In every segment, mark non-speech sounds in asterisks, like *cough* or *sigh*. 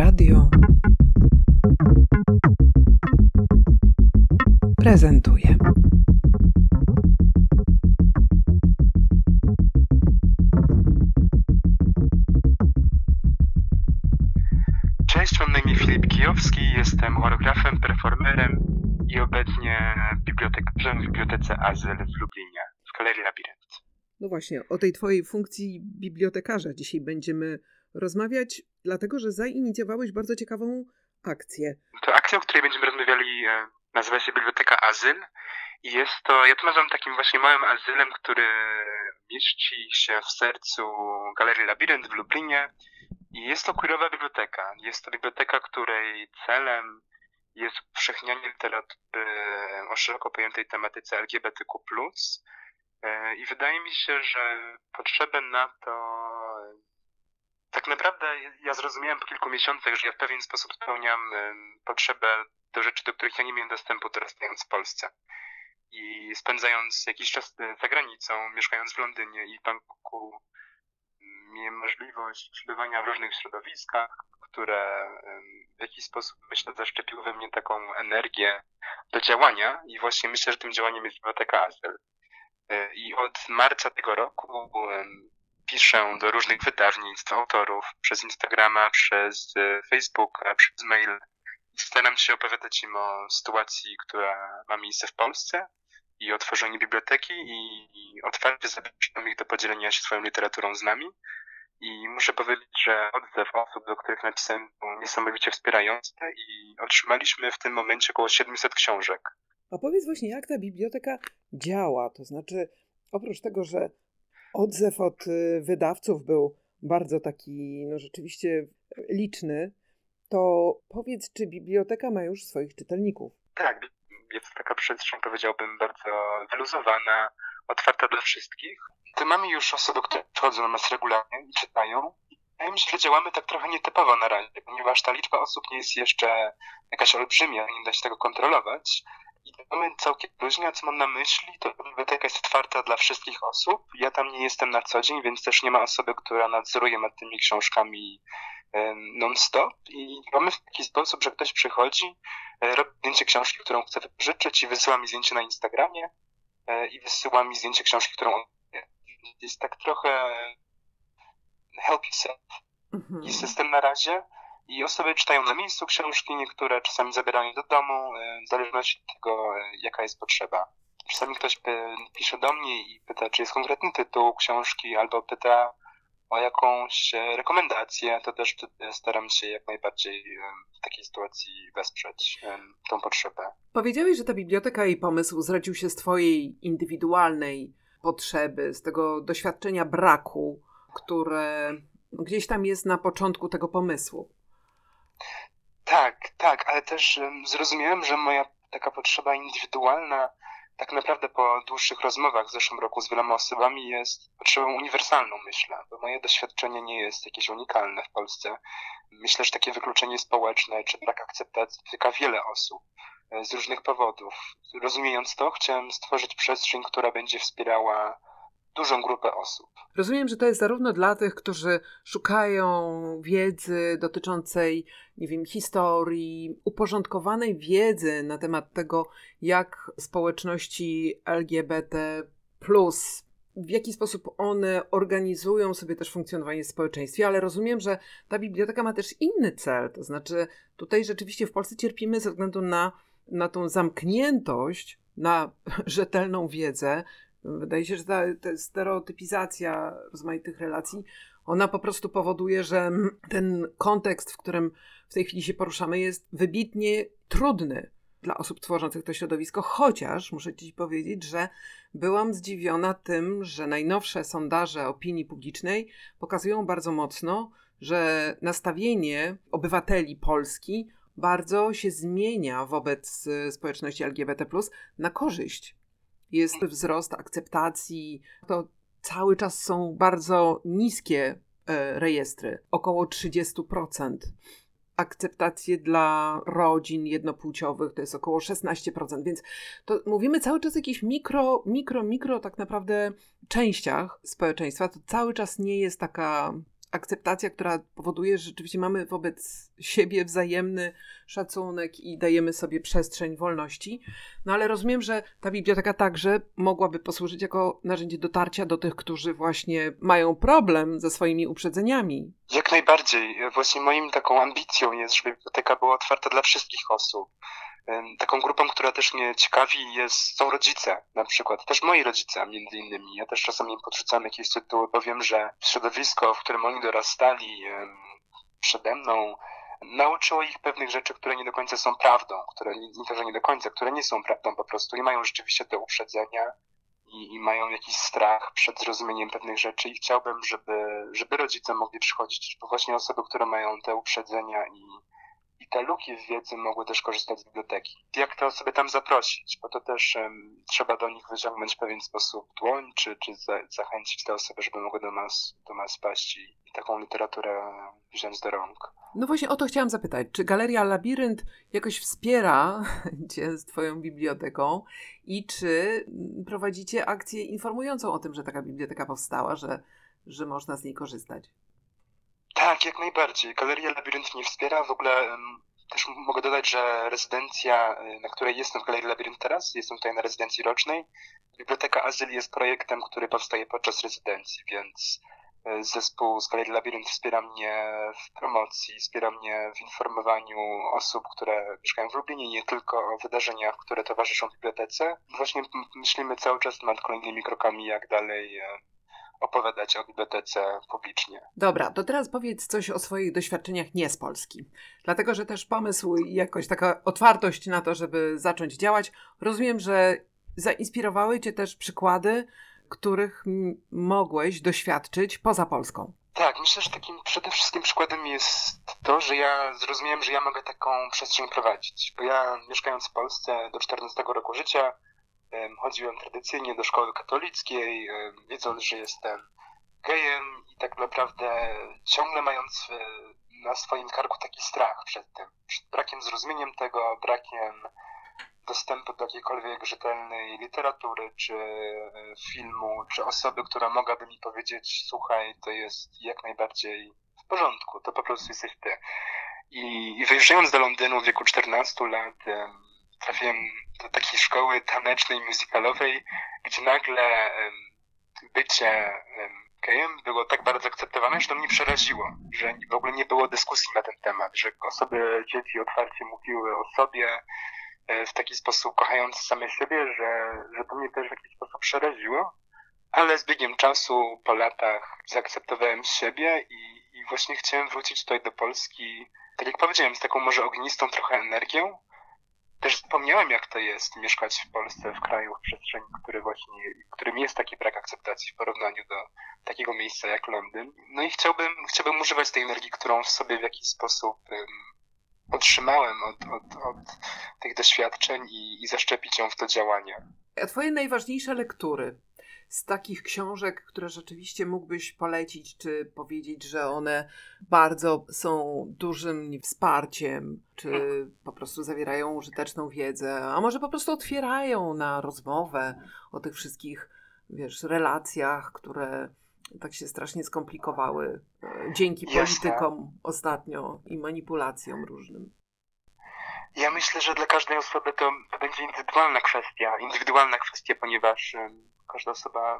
Radio prezentuje. Cześć, mam na imię Filip Kijowski, jestem choreografem, performerem i obecnie bibliotekarzem w Bibliotece Azyl w Lublinie, w Galerii Labirynt. No właśnie, o tej twojej funkcji bibliotekarza dzisiaj będziemy rozmawiać, dlatego że zainicjowałeś bardzo ciekawą akcję. To akcja, o której będziemy rozmawiali, e, nazywa się Biblioteka Azyl i jest to, ja to nazywam takim właśnie małym azylem, który mieści się w sercu Galerii Labirynt w Lublinie i jest to queerowa biblioteka. Jest to biblioteka, której celem jest upowszechnianie literatury o szeroko pojętej tematyce LGBTQ+. E, I wydaje mi się, że potrzebę na to tak naprawdę ja zrozumiałem po kilku miesiącach, że ja w pewien sposób spełniam potrzebę do rzeczy, do których ja nie miałem dostępu dorastając w Polsce. I spędzając jakiś czas za granicą, mieszkając w Londynie i w Bangkoku, miałem możliwość bywania w różnych środowiskach, które w jakiś sposób, myślę, zaszczepiły we mnie taką energię do działania i właśnie myślę, że tym działaniem jest Biblioteka Azyl. E, I od marca tego roku piszę do różnych wydawnictw, autorów, przez Instagrama, przez e, Facebooka, przez mail staram się opowiadać im o sytuacji, która ma miejsce w Polsce i o tworzeniu biblioteki i, i otwarcie zapraszam ich do podzielenia się swoją literaturą z nami. I muszę powiedzieć, że odzew osób, do których napisałem, był niesamowicie wspierający i otrzymaliśmy w tym momencie około 700 książek. A powiedz właśnie, jak ta biblioteka działa? To znaczy, oprócz tego, że odzew od y, wydawców był bardzo taki, no rzeczywiście liczny, to powiedz, czy biblioteka ma już swoich czytelników? Tak, jest taka przestrzeń, powiedziałbym, bardzo wyluzowana, otwarta dla wszystkich. To mamy już osoby, które wchodzą na nas regularnie i czytają. Wydaje mi się, że działamy tak trochę nietypowo na razie, ponieważ ta liczba osób nie jest jeszcze jakaś olbrzymia, nie da się tego kontrolować. I mamy całkiem luźnie, co mam na myśli, to biblioteka jest otwarta dla wszystkich osób. Ja tam nie jestem na co dzień, więc też nie ma osoby, która nadzoruje nad tymi książkami non-stop i mamy w taki sposób, że ktoś przychodzi, e, robi zdjęcie książki, którą chce wypożyczyć i wysyła mi zdjęcie na Instagramie e, i wysyła mi zdjęcie książki, którą on jest tak trochę help yourself mhm. i system na razie i osoby czytają na miejscu książki, niektóre czasami zabierają do domu, e, w zależności od tego, jaka jest potrzeba. Czasami ktoś pisze do mnie i pyta, czy jest konkretny tytuł książki, albo pyta, o jakąś e, rekomendację, to też staram się jak najbardziej w takiej sytuacji wesprzeć tą potrzebę. Powiedziałeś, że ta biblioteka i pomysł zrodził się z Twojej indywidualnej potrzeby, z tego doświadczenia braku, które gdzieś tam jest na początku tego pomysłu. Tak, tak, ale też zrozumiałem, że moja taka potrzeba indywidualna tak naprawdę po dłuższych rozmowach w zeszłym roku z wieloma osobami jest potrzebą uniwersalną, myślę, bo moje doświadczenie nie jest jakieś unikalne w Polsce. Myślę, że takie wykluczenie społeczne czy brak akceptacji dotyka wiele osób e, z różnych powodów. Rozumiejąc to, chciałem stworzyć przestrzeń, która będzie wspierała dużą grupę osób. Rozumiem, że to jest zarówno dla tych, którzy szukają wiedzy dotyczącej, nie wiem, historii, uporządkowanej wiedzy na temat tego, jak społeczności LGBT, w jaki sposób one organizują sobie też funkcjonowanie w społeczeństwie, ale rozumiem, że ta biblioteka ma też inny cel. To znaczy, tutaj rzeczywiście w Polsce cierpimy ze względu na, na tą zamkniętość, na *laughs* rzetelną wiedzę, Wydaje się, że ta, ta stereotypizacja rozmaitych relacji, ona po prostu powoduje, że ten kontekst, w którym w tej chwili się poruszamy, jest wybitnie trudny dla osób tworzących to środowisko, chociaż muszę Ci powiedzieć, że byłam zdziwiona tym, że najnowsze sondaże opinii publicznej pokazują bardzo mocno, że nastawienie obywateli Polski bardzo się zmienia wobec społeczności LGBT, na korzyść jest wzrost akceptacji. To cały czas są bardzo niskie e, rejestry, około 30%. Akceptacje dla rodzin jednopłciowych to jest około 16%, więc to mówimy cały czas o jakichś mikro, mikro, mikro tak naprawdę częściach społeczeństwa. To cały czas nie jest taka akceptacja, która powoduje, że rzeczywiście mamy wobec siebie wzajemny szacunek i dajemy sobie przestrzeń wolności. No ale rozumiem, że ta biblioteka także mogłaby posłużyć jako narzędzie dotarcia do tych, którzy właśnie mają problem ze swoimi uprzedzeniami. Jak najbardziej. Właśnie moim taką ambicją jest, żeby biblioteka była otwarta dla wszystkich osób. Taką grupą, która też mnie ciekawi jest, są rodzice na przykład, też moi rodzice między innymi. Ja też czasem im podrzucam jakieś tytuły, powiem, że środowisko, w którym oni dorastali przede mną, nauczyło ich pewnych rzeczy, które nie do końca są prawdą, które nie to, że nie do końca, które nie są prawdą po prostu i mają rzeczywiście te uprzedzenia i, i mają jakiś strach przed zrozumieniem pewnych rzeczy i chciałbym, żeby, żeby rodzice mogli przychodzić, bo właśnie osoby, które mają te uprzedzenia i i te luki w wiedzy mogły też korzystać z biblioteki. Jak te osoby tam zaprosić? Bo to też um, trzeba do nich wyciągnąć w pewien sposób dłoń, czy, czy za, zachęcić te osoby, żeby mogły do nas, do nas paść i, i taką literaturę wziąć do rąk. No właśnie o to chciałam zapytać. Czy Galeria Labirynt jakoś wspiera *laughs* Cię z Twoją biblioteką i czy prowadzicie akcję informującą o tym, że taka biblioteka powstała, że, że można z niej korzystać? Tak, jak najbardziej. Galeria Labirynt mnie wspiera. W ogóle też mogę dodać, że rezydencja, y, na której jestem w Galerii Labirynt teraz, jestem tutaj na rezydencji rocznej. Biblioteka Azyl jest projektem, który powstaje podczas rezydencji, więc y, zespół z Galerii Labirynt wspiera mnie w promocji, wspiera mnie w informowaniu osób, które mieszkają w Lublinie, nie tylko o wydarzeniach, które towarzyszą bibliotece. Właśnie myślimy cały czas nad kolejnymi krokami, jak dalej y, opowiadać o bibliotece publicznie. Dobra, to teraz powiedz coś o swoich doświadczeniach nie z Polski. Dlatego, że też pomysł i jakoś taka otwartość na to, żeby zacząć działać, rozumiem, że zainspirowały Cię też przykłady, których mogłeś doświadczyć poza Polską. Tak, myślę, że takim przede wszystkim przykładem jest to, że ja zrozumiałem, że ja mogę taką przestrzeń prowadzić. Bo ja mieszkając w Polsce do 14 roku życia, chodziłem tradycyjnie do szkoły katolickiej, wiedząc, że jestem gejem i tak naprawdę ciągle mając e, na swoim karku taki strach przed tym, przed brakiem zrozumieniem tego, brakiem dostępu do jakiejkolwiek rzetelnej literatury, czy e, filmu, czy osoby, która mogłaby mi powiedzieć, słuchaj, to jest jak najbardziej w porządku, to po prostu jesteś ty. I, i wyjeżdżając do Londynu w wieku 14 lat, trafiłem do takiej szkoły tanecznej, musicalowej, gdzie nagle bycie gejem było tak bardzo akceptowane, że to mnie przeraziło, że w ogóle nie było dyskusji na ten temat, że osoby, dzieci otwarcie mówiły o sobie e, w taki sposób kochający same siebie, że, że to mnie też w jakiś sposób przeraziło. Ale z biegiem czasu, po latach, zaakceptowałem siebie i, i właśnie chciałem wrócić tutaj do Polski, tak jak powiedziałem, z taką może ognistą trochę energią, też wspomniałem, jak to jest mieszkać w Polsce, w kraju, w przestrzeni, który właśnie, w którym jest taki brak akceptacji w porównaniu do takiego miejsca jak Londyn. No i chciałbym, chciałbym używać tej energii, którą w sobie w jakiś sposób um, otrzymałem od, od, od tych doświadczeń i, i zaszczepić ją w to działanie. A twoje najważniejsze lektury z takich książek, które rzeczywiście mógłbyś polecić, czy powiedzieć, że one bardzo są dużym wsparciem, czy po prostu zawierają użyteczną wiedzę, a może po prostu otwierają na rozmowę o tych wszystkich, wiesz, relacjach, które tak się strasznie skomplikowały e, dzięki politykom ostatnio i manipulacjom różnym. Ja myślę, że dla każdej osoby to, to będzie indywidualna kwestia. Indywidualna kwestia, ponieważ każda osoba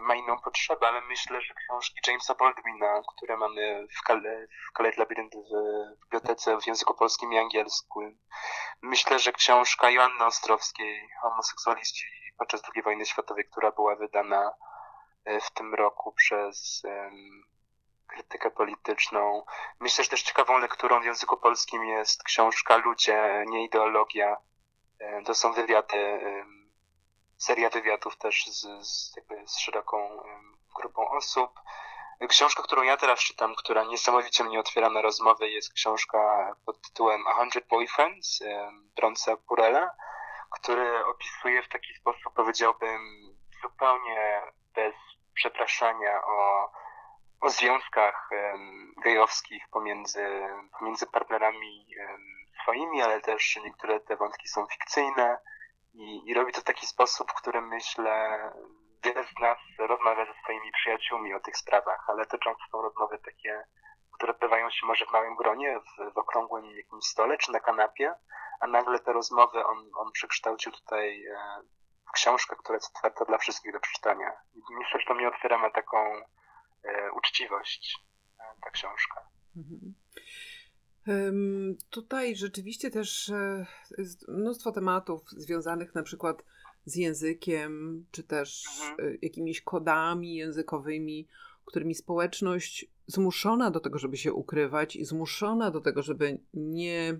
ma inną potrzebę, ale myślę, że książki Jamesa Baldwina, które mamy w, Kale, w Kale Labirynt w bibliotece w języku polskim i angielskim, myślę, że książka Joanny Ostrowskiej, Homoseksualiści podczas II wojny światowej, która była wydana e, w tym roku przez um, krytykę polityczną. Myślę, że też ciekawą lekturą w języku polskim jest książka Ludzie, nie ideologia. E, to są wywiady um, seria wywiadów też z, z, jakby z szeroką grupą osób. Książka, którą ja teraz czytam, która niesamowicie mnie otwiera na rozmowę, jest książka pod tytułem A Hundred Boyfriends Bronca Purella, który opisuje w taki sposób, powiedziałbym, zupełnie bez przepraszania o, o związkach gejowskich pomiędzy, pomiędzy partnerami swoimi, ale też niektóre te wątki są fikcyjne i, I robi to w taki sposób, w którym myślę, wiele z nas rozmawia ze swoimi przyjaciółmi o tych sprawach, ale to często są rozmowy takie, które odbywają się może w małym gronie, w, w okrągłym jakimś stole czy na kanapie, a nagle te rozmowy on, on przekształcił tutaj e, w książkę, która jest otwarta dla wszystkich do przeczytania. I myślę, że to mnie otwiera na taką e, uczciwość, ta książka. Mhm. Tutaj rzeczywiście też jest mnóstwo tematów związanych na przykład z językiem, czy też mhm. E, jakimiś kodami językowymi, którymi społeczność zmuszona do tego, żeby się ukrywać i zmuszona do tego, żeby nie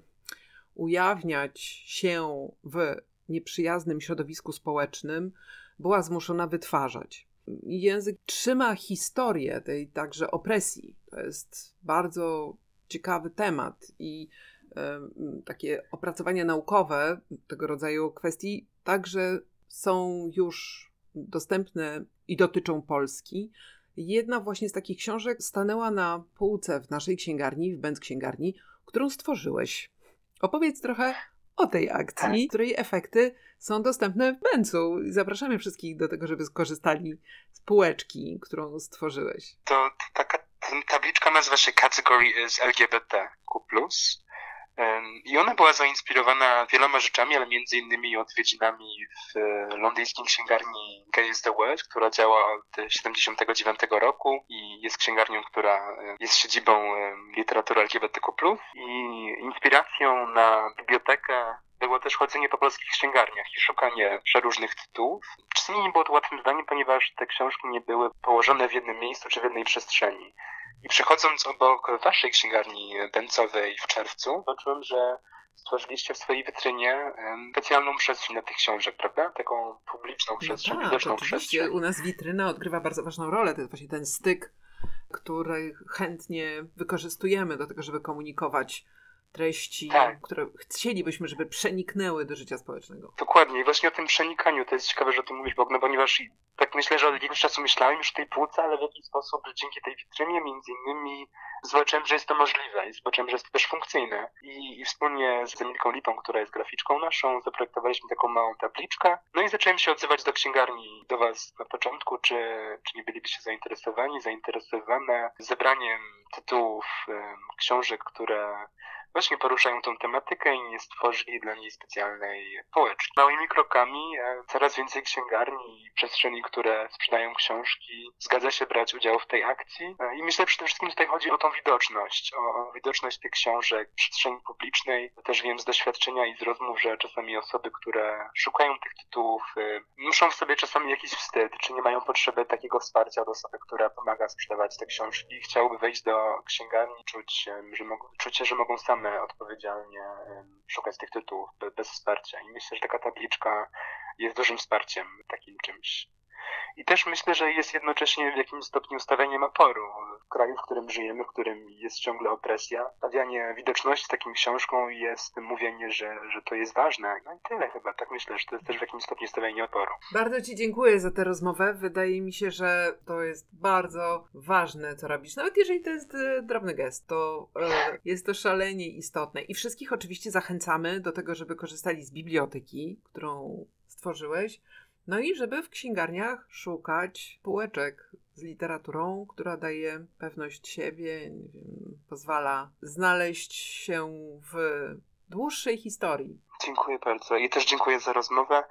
ujawniać się w nieprzyjaznym środowisku społecznym, była zmuszona wytwarzać. Język trzyma historię tej także opresji. To jest bardzo ciekawy temat i takie opracowania naukowe tego rodzaju kwestii także są już dostępne i dotyczą Polski. Jedna właśnie z takich książek stanęła na półce w naszej księgarni, w Benz Księgarni, którą stworzyłeś. Opowiedz trochę o tej akcji, której efekty są dostępne w Benzu. Zapraszamy wszystkich do tego, żeby skorzystali z półeczki, którą stworzyłeś. To taka tabliczka nazywa się Category is LGBTQ+. I ona była zainspirowana wieloma rzeczami, ale między innymi odwiedzinami w e, londyńskiej księgarni Gay is the World, która działa od 79 roku i jest księgarnią, która e, jest siedzibą literatury LGBTQ+. I inspiracją na bibliotekę było też chodzenie po polskich księgarniach i szukanie przeróżnych tytułów. Czasami nie było to łatwym zadaniem, ponieważ te książki nie były położone w jednym miejscu czy w jednej przestrzeni. I przechodząc obok waszej księgarni bencowej w czerwcu, zobaczyłem, że stworzyliście w swojej witrynie specjalną przestrzeń dla tych książek, prawda? Taką publiczną no przestrzeń, no tak, widoczną oczywiście. przestrzeń. U nas witryna odgrywa bardzo ważną rolę. To jest właśnie ten styk, który chętnie wykorzystujemy do tego, żeby komunikować treści, tak. które chcielibyśmy, żeby przeniknęły do życia społecznego. Dokładnie. I właśnie o tym przenikaniu to jest ciekawe, że o tym mówisz, Bogno, ponieważ tak myślę, że od jakiegoś czasu myślałem już o tej półce, ale w jakiś sposób dzięki tej witrynie między innymi zobaczyłem, że jest to możliwe i zobaczyłem, że jest to też funkcyjne. I, i wspólnie z Emilką Lipą, która jest graficzką naszą, zaprojektowaliśmy taką małą tabliczkę. No i zacząłem się odzywać do księgarni, do Was na początku, czy, czy nie bylibyście zainteresowani, zainteresowane zebraniem tytułów książek, które właśnie poruszają tą tematykę i nie stworzyli dla niej specjalnej półeczki. Małymi krokami e, coraz więcej księgarni i przestrzeni, które sprzedają książki, zgadza się brać udział w tej akcji. E, I myślę, przede wszystkim tutaj chodzi o tą widoczność, o, widoczność tych książek w przestrzeni publicznej. Też wiem z doświadczenia i z rozmów, że czasami osoby, które szukają tych tytułów, e, muszą w sobie czasami jakiś wstyd, czy nie mają potrzeby takiego wsparcia od osoby, która pomaga sprzedawać te książki chciałyby wejść do księgarni, czuć, że mogą, czuć się, że mogą same odpowiedzialnie szukać tych tytułów bez wsparcia. I myślę, że taka tabliczka jest dużym wsparciem takim czymś. I też myślę, że jest jednocześnie w jakimś stopniu stawianiem oporu w kraju, w którym żyjemy, w którym jest ciągle opresja. Stawianie widoczności taką książką jest mówienie, że, że to jest ważne. No i tyle chyba. Tak myślę, że to jest też w jakimś stopniu stawianie oporu. Bardzo Ci dziękuję za tę rozmowę. Wydaje mi się, że to jest bardzo ważne, co robisz. Nawet jeżeli to jest e, drobny gest, to e, jest to szalenie istotne. I wszystkich oczywiście zachęcamy do tego, żeby korzystali z biblioteki, którą stworzyłeś no i żeby w księgarniach szukać półeczek z literaturą, która daje pewność siebie, wiem, pozwala znaleźć się w dłuższej historii. Dziękuję bardzo i też dziękuję za rozmowę.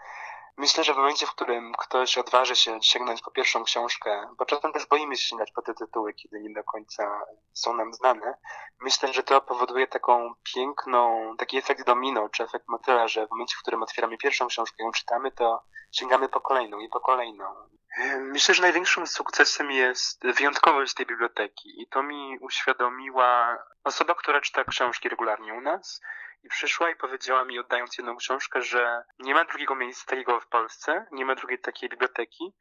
Myślę, że w momencie, w którym ktoś odważy się sięgnąć po pierwszą książkę, bo czasem też boimy się sięgać po te tytuły, kiedy nie do końca są nam znane, myślę, że to powoduje taką piękną, taki efekt domino, czy efekt motyla, że w momencie, w którym otwieramy pierwszą książkę i ją czytamy, to sięgamy po kolejną i po kolejną. Myślę, że największym sukcesem jest wyjątkowość tej biblioteki i to mi uświadomiła osoba, która czyta książki regularnie u nas, i przyszła i powiedziała mi, oddając jedną książkę, że nie ma drugiego miejsca takiego w Polsce, nie ma drugiej takiej biblioteki,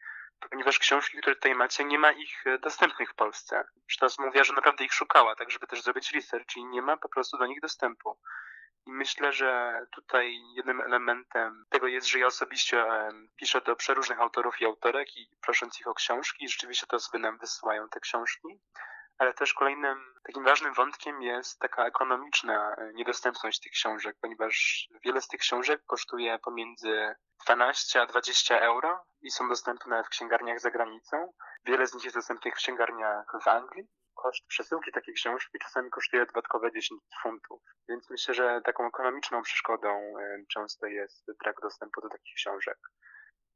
ponieważ książki, które tutaj macie, nie ma ich e, dostępnych w Polsce. Przytas mówiła, że naprawdę ich szukała, tak żeby też zrobić research i nie ma po prostu do nich dostępu. I myślę, że tutaj jednym elementem tego jest, że ja osobiście piszę do przeróżnych autorów i autorek i prosząc ich o książki, i rzeczywiście te osoby nam wysyłają te książki. ale też kolejnym takim ważnym wątkiem jest taka ekonomiczna e, niedostępność tych książek, ponieważ wiele z tych książek kosztuje pomiędzy 12 a 20 euro i są dostępne w księgarniach za granicą. Wiele z nich jest dostępnych w księgarniach w Anglii. Koszt przesyłki takiej książki czasami kosztuje dodatkowe 10 funtów. Więc myślę, że taką ekonomiczną przeszkodą e, często jest brak dostępu do takich książek.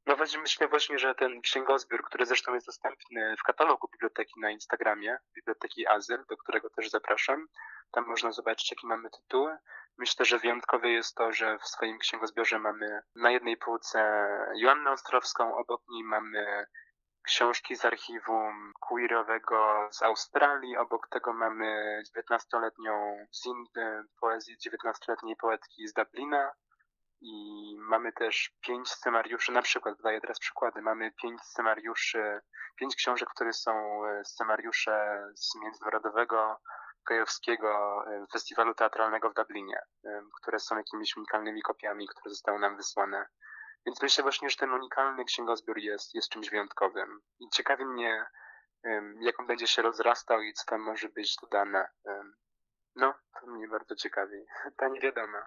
No właśnie myślę właśnie, że ten księgozbiór, który zresztą jest dostępny w katalogu biblioteki na Instagramie, Biblioteki Azyl, do którego też zapraszam. Tam można zobaczyć, jakie mamy tytuły. Myślę, że wyjątkowe jest to, że w swoim księgozbiorze mamy na jednej półce Joannę Ostrowską, obok niej mamy książki z archiwum queerowego z Australii, obok tego mamy 19-letnią zin poezję 19-letniej poetki z Dublina, i mamy też pięć scenariuszy, na przykład, daję teraz przykłady, mamy pięć scenariuszy, pięć książek, które są e, scenariusze z międzynarodowego gajowskiego e, festiwalu teatralnego w Dublinie, e, które są jakimiś unikalnymi kopiami, które zostały nam wysłane. Więc myślę właśnie, że ten unikalny księgozbiór jest, jest czymś wyjątkowym. I ciekawi mnie, jak on będzie się rozrastał i co tam może być dodane. No, to mnie bardzo ciekawi. *laughs* Ta niewiadoma.